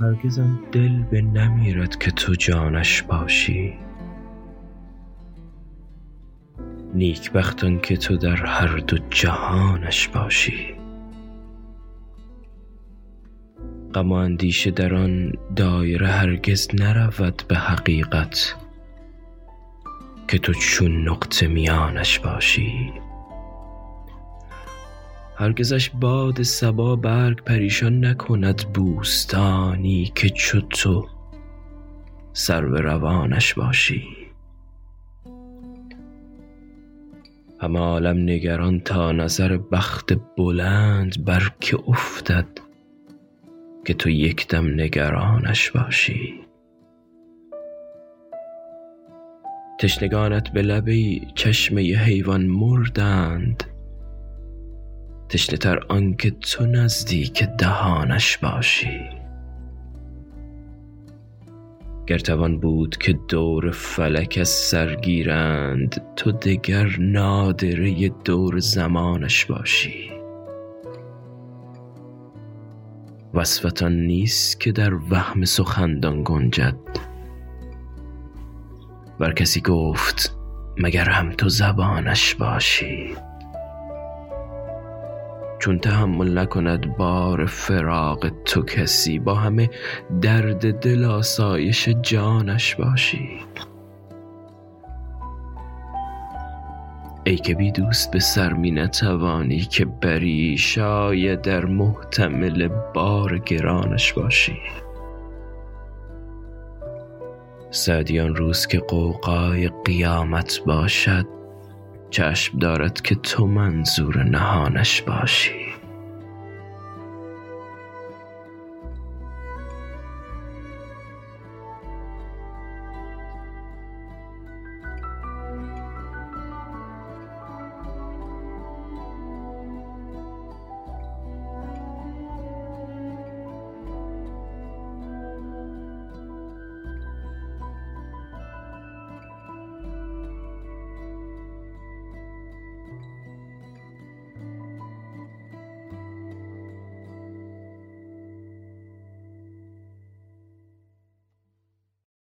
هرگزم دل به نمیرد که تو جانش باشی. نیک بختان که تو در هر دو جهانش باشی. غم و اندیشه در آن دایره هرگز نرود به حقیقت که تو چون نقطه میانش باشی. هرگزش باد صبا برگ پریشان نکند بوستانی که چو تو سرو روانش باشی. همه عالم نگران تا نظر بخت بلند بر که افتد که تو یکدم نگرانش باشی. تشنگانت به لبه چشمه حیوان مردند. تشنه تر آنکه تو نزدیک دهانش باشی. گر توان بود که دور فلک از سر گیرند تو دگر نادره دور زمانش باشی. وصفت آن نیست که در وهم سخندان گنجد. ور کسی گفت مگر هم تو زبانش باشی؟ چون تحمل نکند بار فراق تو کسی با همه درد دل آسایش جانش باشی. ای که بی دوست به سر می نتوانی که بری شاید در محتمل بار گرانش باشی. سعدی آن روز که غوغای قیامت باشد چشم دارد که تو منظور نهانش باشی.